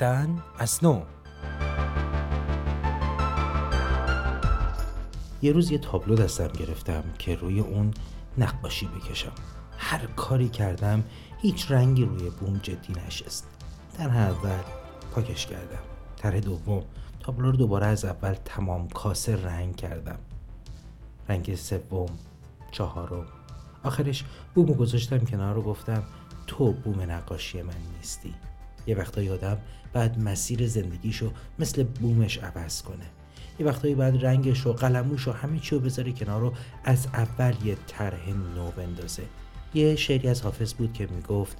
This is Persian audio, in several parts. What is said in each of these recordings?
زیستن از نو. یه روز یه تابلو دستم گرفتم که روی اون نقاشی بکشم. هر کاری کردم هیچ رنگی روی بوم جدی نشست. در اول پاکش کردم. طرح دوم تابلو رو دوباره از اول تمام کاسه رنگ کردم. رنگ سوم چهارم. آخرش بوم گذاشتم کنار رو گفتم تو بوم نقاشی من نیستی. یه وقتا یادم بعد مسیر زندگیشو مثل بومش عوض کنه. یه وقتایی بعد رنگش و قلموش و همه چی رو بذاره کنار رو از اول یه طرح نو بندازه. یه شعری از حافظ بود که می‌گفت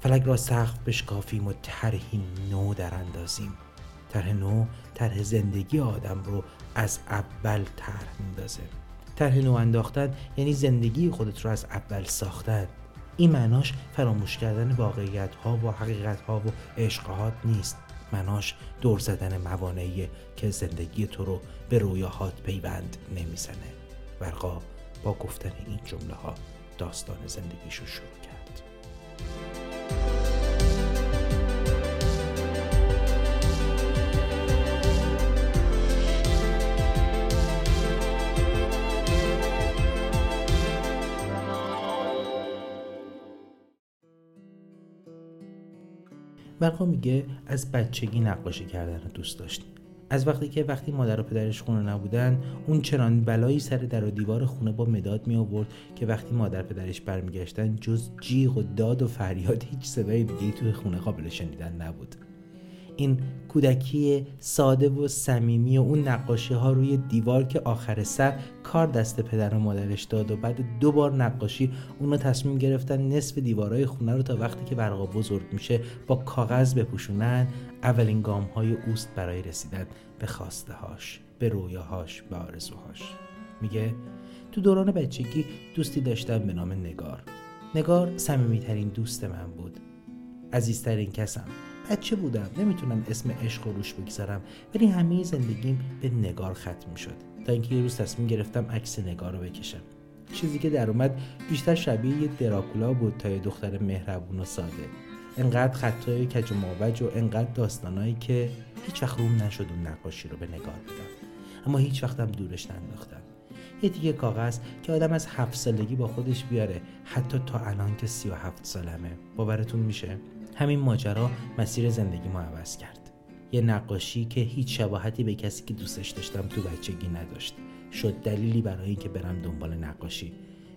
فلک را سخت بشکافیم و طرحی نو در اندازیم. طرح نو طرح زندگی آدم رو از اول طرح میندازه. طرح نو انداختن یعنی زندگی خودت رو از اول ساختن. این معناش فراموش کردن واقعیت ها و حقیقت ها و عشقهات نیست. معناش دور زدن موانعی که زندگی تو رو به رویاهات پیوند نمی‌زنه. ورقا با گفتن این جمله ها داستان زندگیشو شروع کرد. برقا میگه از بچگی نقاشی کردن رو دوست داشت از وقتی که وقتی مادر و پدرش خونه نبودن اون چنان بلایی سر در و دیوار خونه با مداد می آورد که وقتی مادر پدرش برمیگشتن جز جیغ و داد و فریاد هیچ صدای دیگه توی خونه قابل شنیدن نبود. این کودکی ساده و صمیمی و اون نقاشی ها روی دیوار که آخر سر کار دست پدر و مادرش داد و بعد دو بار نقاشی اونو تصمیم گرفتن نصف دیوارهای خونه رو تا وقتی که برقا بزرگ میشه با کاغذ بپوشونن اولین گام های اوست برای رسیدن به خواسته هاش به رویاهاش به آرزوهاش. میگه؟ تو دوران بچگی دوستی داشتم به نام نگار. نگار صمیمیترین دوست من بود. عزیزترین کسم. بچه بودم؟ نمی‌تونم اسم عشق و روش بگذارم ولی همه زندگیم به نگار ختم شد تا اینکه یه روز تصمیم گرفتم عکس نگار رو بکشم. چیزی که در اومد بیشتر شبیه یه دراکولا بود تا یه دختر مهربون و ساده. انقدر خطای کج و ماوج و انقدر داستانایی که هیچ وقت روم نشد اون نقاشی رو به نگار بدم. اما هیچ وقتم دورش ننداختم. یه دیگه کاغذ که آدم از هفت سالگی با خودش بیاره حتی تا الان که سی و هفت سالمه. باورتون میشه؟ همین ماجرا مسیر زندگی ما عوض کرد. یه نقاشی که هیچ شباهتی به کسی که دوستش داشتم تو بچگی نداشت. شد دلیلی برای اینکه برم دنبال نقاشی.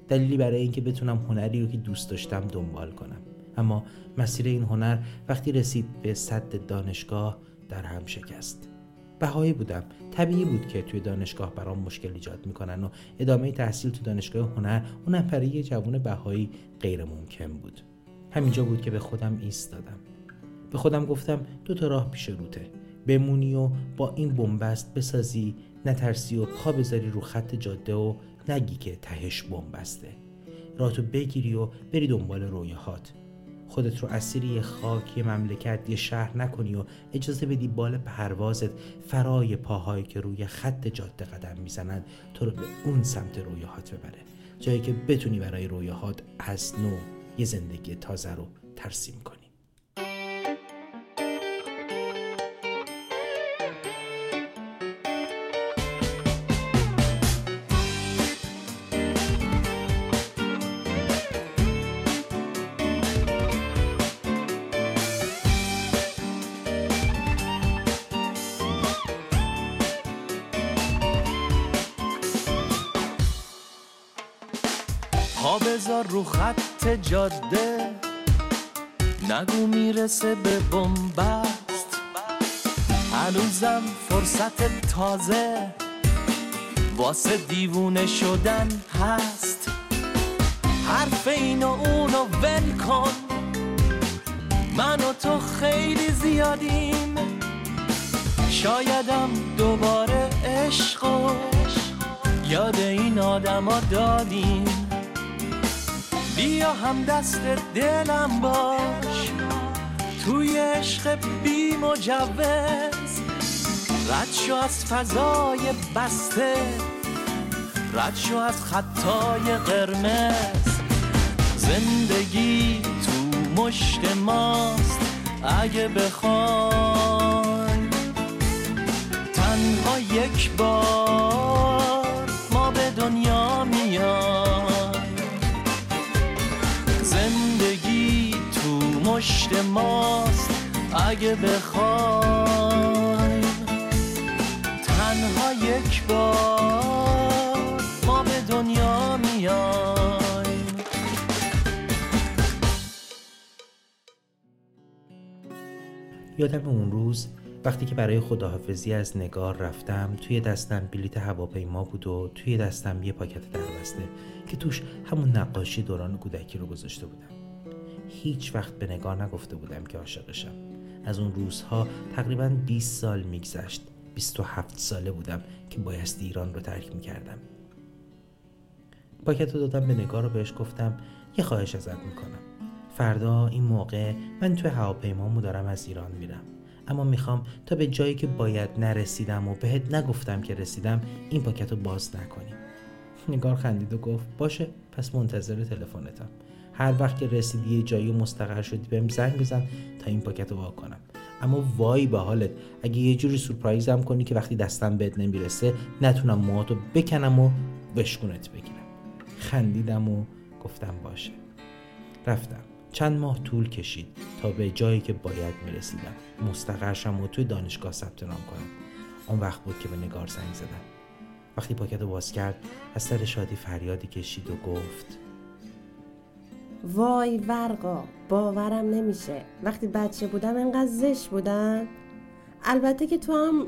دلیلی برای اینکه بتونم هنری رو که دوست داشتم دنبال کنم. اما مسیر این هنر وقتی رسید به صد دانشگاه در هم شکست. بهایی بودم. طبیعی بود که توی دانشگاه برام مشکل ایجاد می‌کنن و ادامه تحصیل تو دانشگاه هنر اونم برای یه جوون بهایی غیر ممکن بود. همینجا بود که به خودم ایستادم. به خودم گفتم دو تا راه پیش روته. بمونی و با این بنبست بسازی نترسی و پا بذاری رو خط جاده و نگی که تهش بنبسته. راتو بگیری و بری دنبال رویاهات. خودت رو اسیر یه خاک یه مملکت یه شهر نکنی و اجازه بدی بال پروازت فرای پاهایی که روی خط جاده قدم می‌زنن تو رو به اون سمت رویاهات ببره. جایی که بتونی برای رویاهات از نو یه زندگی تازه رو ترسیم کنی پا بذار رو خط جاده. نگو می‌رسه به بنبست. هنوزم فرصت تازه. واسه دیوونه شدن هست. حرف این و اونو ول کن. من و تو خیلی زیادیم. شایدم دوباره عشق یاد این آدما دادیم. بیا هم دست دلم باش. توی عشق بی مجوز. رد شو از فضای بسته. رد شو از خطای قرمز. زندگی تو مشت ماست. اگه بخوایم تنها یک بار اگه بخوایم تنها یک بار ما به دنیا میایم یادم اون روز وقتی که برای خداحافظی از نگار رفتم توی دستم بلیت هواپیما بود و توی دستم یه پاکت دربسته که توش همون نقاشی دوران کودکی رو گذاشته بودم. هیچ وقت به نگار نگفته بودم که عاشقشم از اون روزها تقریبا 20 سال میگذشت. 27 ساله بودم که بایستی ایران رو ترک می‌کردم. پاکت رو دادم به نگار رو بهش گفتم یه خواهش ازت می‌کنم. فردا این موقع من توی هواپیمامو دارم از ایران میرم. اما می‌خوام تا به جایی که باید نرسیدم و بهت نگفتم که رسیدم این پاکت رو باز نکنی. نگار خندید و گفت باشه پس منتظر تلفنتم. هر وقت که رسیدی یه جایی مستقر شدی بهم زنگ بزن تا این پاکت رو کنم. اما وای به حالت اگه یه جوری سورپرایزم کنی که وقتی دستم بهت نمی‌رسه نتونم موهاتو بکنم و بشکونت بگیرم. خندیدم و گفتم باشه. رفتم. چند ماه طول کشید تا به جایی که باید می‌رسیدم. مستقرشم و توی دانشگاه ثبت نام کنم. اون وقت بود که به نگار زنگ زدم. وقتی پاکت رو باز کرد از سر شادی فریادی کشید و گفت وای ورقا باورم نمیشه. وقتی بچه بودم انقدر زشت بودم. البته که تو هم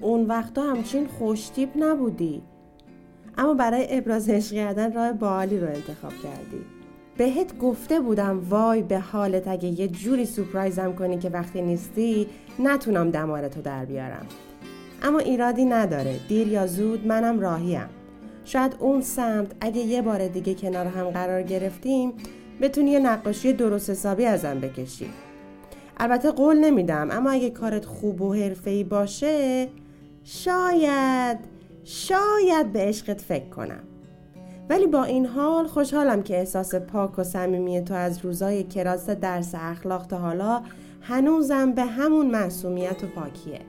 اون وقتا همچین خوشتیب نبودی. اما برای ابراز عشق کردن راه بالی رو انتخاب کردی. بهت گفته بودم وای به حالت اگه یه جوری سپرایزم کنی که وقتی نیستی نتونم دمارتو در بیارم. اما ایرادی نداره. دیر یا زود منم راهیم. شاید اون سمت اگه یه بار دیگه کنار هم قرار گرفتیم بتونی یه نقاشی درست حسابی ازم بکشی. البته قول نمیدم اما اگه کارت خوب و حرفه‌ای باشه شاید شاید به عشقت فکر کنم. ولی با این حال خوشحالم که احساس پاک و صمیمی تو از روزای کلاس درس اخلاق تا حالا هنوزم به همون معصومیت و پاکیه.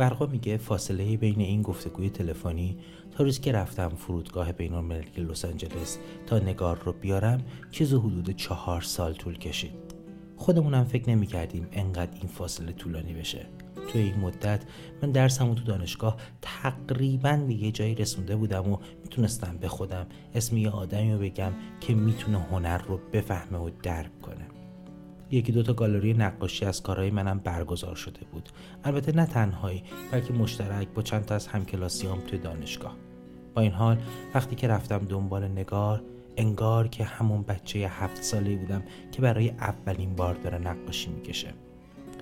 ورقا میگه فاصله بین این گفتگوی تلفنی تا روز که رفتم فرودگاه بین المللی لس آنجلس تا نگار رو بیارم چیز حدود چهار سال طول کشید. خودمونم فکر نمی کردیم انقدر این فاصله طولانی بشه. توی این مدت من درسمو تو دانشگاه تقریبا به یه جایی رسونده بودم و می‌تونستم به خودم اسم یه آدمی رو بگم که می‌تونه هنر رو بفهمه و درک کنه. یکی دوتا گالری نقاشی از کارهای منم برگزار شده بود. البته نه تنهایی بلکه مشترک با چند تا از همکلاسیام توی دانشگاه. با این حال وقتی که رفتم دنبال نگار انگار که همون بچه هفت ساله بودم که برای اولین بار داره نقاشی می‌کشه.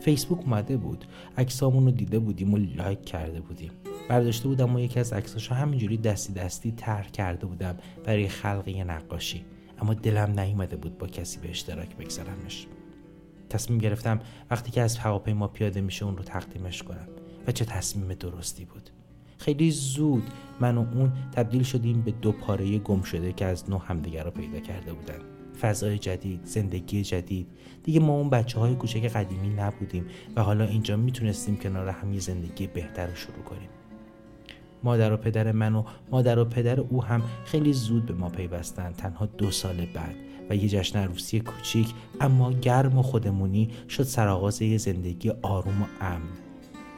فیسبوک اومده بود. عکسامون رو دیده بودیم و لایک کرده بودیم. برداشته بودم و یکی از عکساشو همینجوری دستی دستی طرح کرده بودم برای خلق نقاشی. اما دلم نیومده بود با کسی به اشتراک بگذارمش. تصمیم گرفتم وقتی که از هواپیما پیاده میشه اون رو تقدیمش کنم. و چه تصمیم درستی بود. خیلی زود من و اون تبدیل شدیم به دو پاره گم شده که از نو همدیگر رو پیدا کرده بودن. فضای جدید زندگی جدید. دیگه ما اون بچه های کوچک قدیمی نبودیم و حالا اینجا می‌تونستیم کنار هم یه زندگی بهتر رو شروع کنیم. مادر و پدر من و مادر و پدر او هم خیلی زود به ما پیوستند تنها دو سال بعد. و یه جشن عروسی کوچیک اما گرم و خودمونی شد سرآغاز یه زندگی آروم و امن.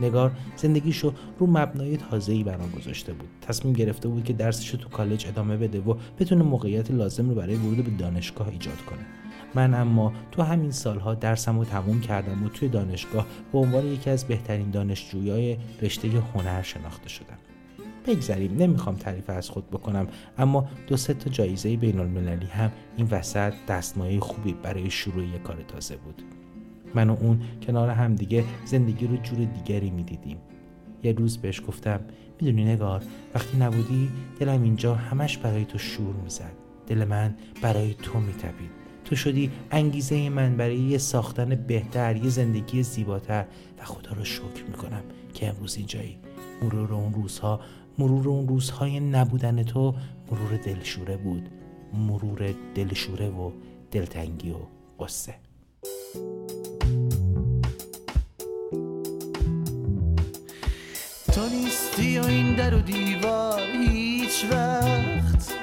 نگار زندگیشو رو مبنای تازه‌ای برام گذاشته بود. تصمیم گرفته بود که درسشو تو کالج ادامه بده و بتونه موقعیت لازم رو برای ورود به دانشگاه ایجاد کنه. من اما تو همین سالها درسم رو تموم کردم و توی دانشگاه به عنوان یکی از بهترین دانشجویای رشته هنر شناخته شدم. بگذریم. نمی‌خوام تعریف از خود بکنم اما دو سه تا جایزه بین المللی هم این وسط دستمایه خوبی برای شروع یک کار تازه بود. من و اون کنار هم دیگه زندگی رو جور دیگری می‌دیدیم. یه روز بهش گفتم می‌دونی نگار وقتی نبودی دلم اینجا همش برای تو شور می‌زد. دل من برای تو میتپید. تو شدی انگیزه من برای یه ساختن بهتر یه زندگی زیباتر و خدا رو شکر می‌کنم که امروز اینجایی. مرور اون روزها مرور اون روزهای نبودن تو مرور دلشوره بود. مرور دلشوره و دلتنگی و قصه تو نیستی و این در و دیوار هیچ وقت.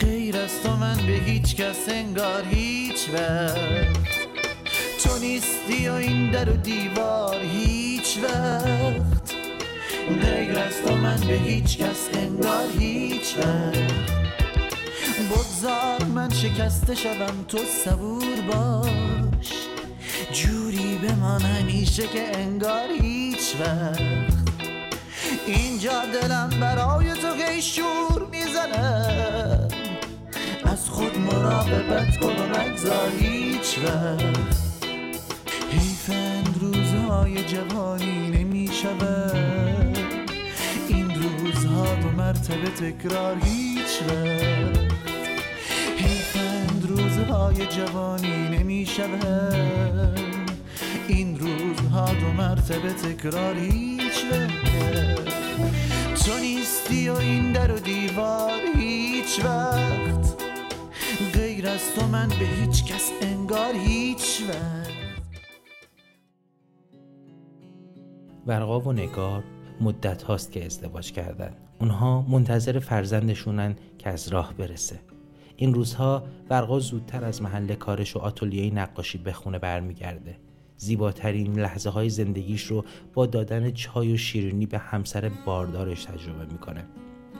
غیر از تو من به هیچ کس انگار هیچ وقت. تو نیستی و این در و دیوار هیچ وقت. غیر از تو من به هیچ کس انگار هیچ بگذار من شکسته شدم تو صبور باش. جوری بمان همیشه که انگار هیچ وقت. اینجا دلم برای تو شور می‌زنه. از خود مراقبت کن و نگذار هیچ وقت. حیفند روزهای جوانی نمی‌شود. مرتبه تکرار هیچ وقت. حیفند روزهای جوانی نمی‌شود. این روزها دو مرتبه تکرار هیچ وقت. تو نیستی و این در و دیوار هیچ وقت. غیر از تو من به هیچ کس انگار هیچ وقت. ورقا و نگار مدت هاست که ازدواج کردن. اونها منتظر فرزندشونن که از راه برسه. این روزها ورقا زودتر از محل کارش و آتلیه نقاشی به خونه برمیگرده. زیباترین لحظه های زندگیش رو با دادن چای و شیرینی به همسر باردارش تجربه می‌کنه.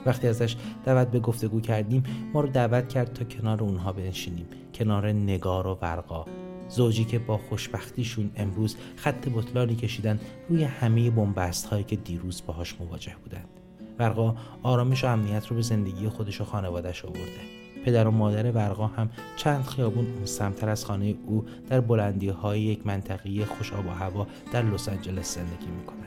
وقتی ازش دعوت به گفتگو کردیم ما رو دعوت کرد تا کنار اونها بنشینیم. کنار نگار و ورقا. زوجی که با خوشبختیشون امروز خط بطلانی کشیدن روی همه بنبست هایی که دیروز باهاش مواجه بودند. ورقا آرامش و امنیت رو به زندگی خودش و خانوادش آورده. پدر و مادر ورقا هم چند خیابون اون سمتر از خانه او در بلندی های یک منطقه خوش آب و هوا در لس آنجلس زندگی می کنند.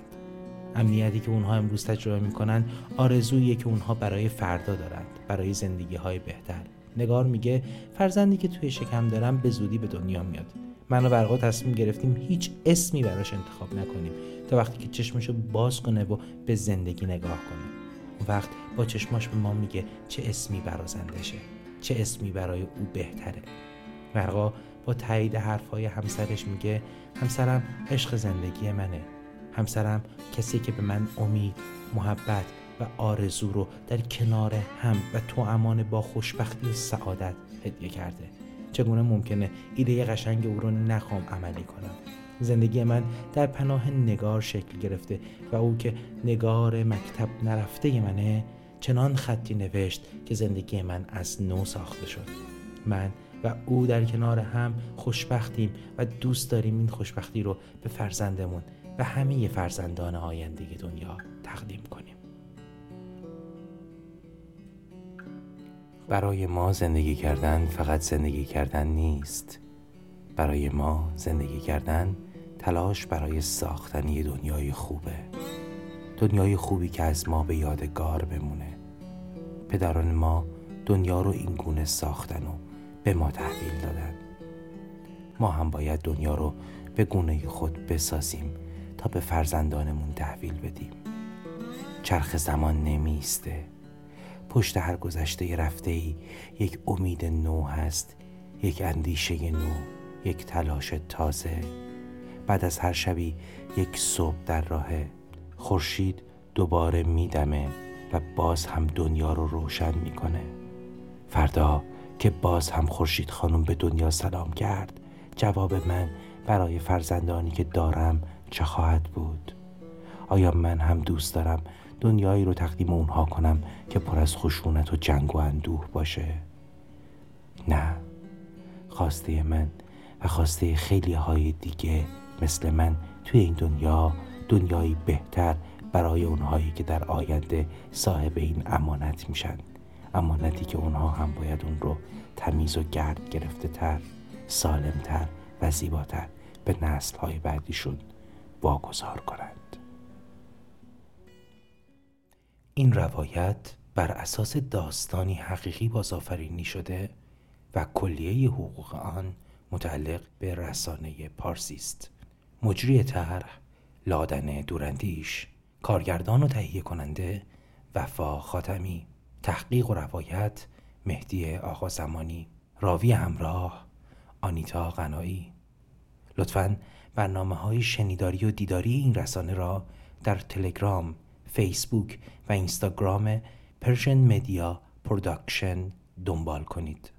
امنیتی که اونها امروز تجربه می کنند آرزویی که اونها برای فردا دارند برای زندگی های بهتر. نگار میگه فرزندی که توی شکم دارم به زودی به دنیا میاد. من و ورقا تصمیم گرفتیم هیچ اسمی براش انتخاب نکنیم تا وقتی که چشمشو باز کنه و به زندگی نگاه کنه. اون وقت با چشماش به ما میگه چه اسمی برازندشه چه اسمی برای او بهتره. ورقا با تایید حرفهای همسرش میگه همسرم عشق زندگی منه. همسرم کسی که به من امید محبت و آرزو رو در کنار هم و تو امان با خوشبختی و سعادت هدیه کرده. چگونه ممکنه ایده قشنگ او رو نخوام عملی کنم؟ زندگی من در پناه نگار شکل گرفته و او که نگار مکتب نرفته منه چنان خطی نوشت که زندگی من از نو ساخته شد. من و او در کنار هم خوشبختیم و دوست داریم این خوشبختی رو به فرزندمون و همه فرزندان آینده دنیا تقدیم کنیم. برای ما زندگی کردن فقط زندگی کردن نیست. برای ما زندگی کردن تلاش برای ساختن یه دنیای خوبه. دنیای خوبی که از ما به یادگار بمونه. پدران ما دنیا رو این گونه ساختن و به ما تحویل دادن. ما هم باید دنیا رو به گونه خود بسازیم تا به فرزندانمون تحویل بدیم. چرخ زمان نمیسته پشت هر گذشته رفته ای. یک امید نو هست یک اندیشه نو یک تلاش تازه. بعد از هر شبی یک صبح در راه خورشید دوباره میدمه و باز هم دنیا رو روشن می‌کنه. فردا که باز هم خورشید خانم به دنیا سلام کرد جواب من برای فرزندانی که دارم چه خواهد بود؟ آیا من هم دوست دارم دنیایی رو تقدیم اونها کنم که پر از خشونت و جنگ و اندوه باشه. نه خواسته من و خواسته خیلی های دیگه مثل من توی این دنیا دنیایی بهتر برای اونهایی که در آینده صاحب این امانت میشن. امانتی که اونها هم باید اون رو تمیز و گرد گرفته تر سالم تر و زیباتر به نسل های بعدیشون واگذار کنند این روایت بر اساس داستانی حقیقی بازآفرینی شده و کلیه حقوق آن متعلق به رسانه پارسی است. مجری طرح لادن دوراندیش کارگردان و تهیه کننده وفا خاتمی تحقیق و روایت مهدی آقا زمانی راوی همراه آنیتا غنایی. لطفا برنامه های شنیداری و دیداری این رسانه را در تلگرام فیسبوک و اینستاگرام Persian Media Production دنبال کنید.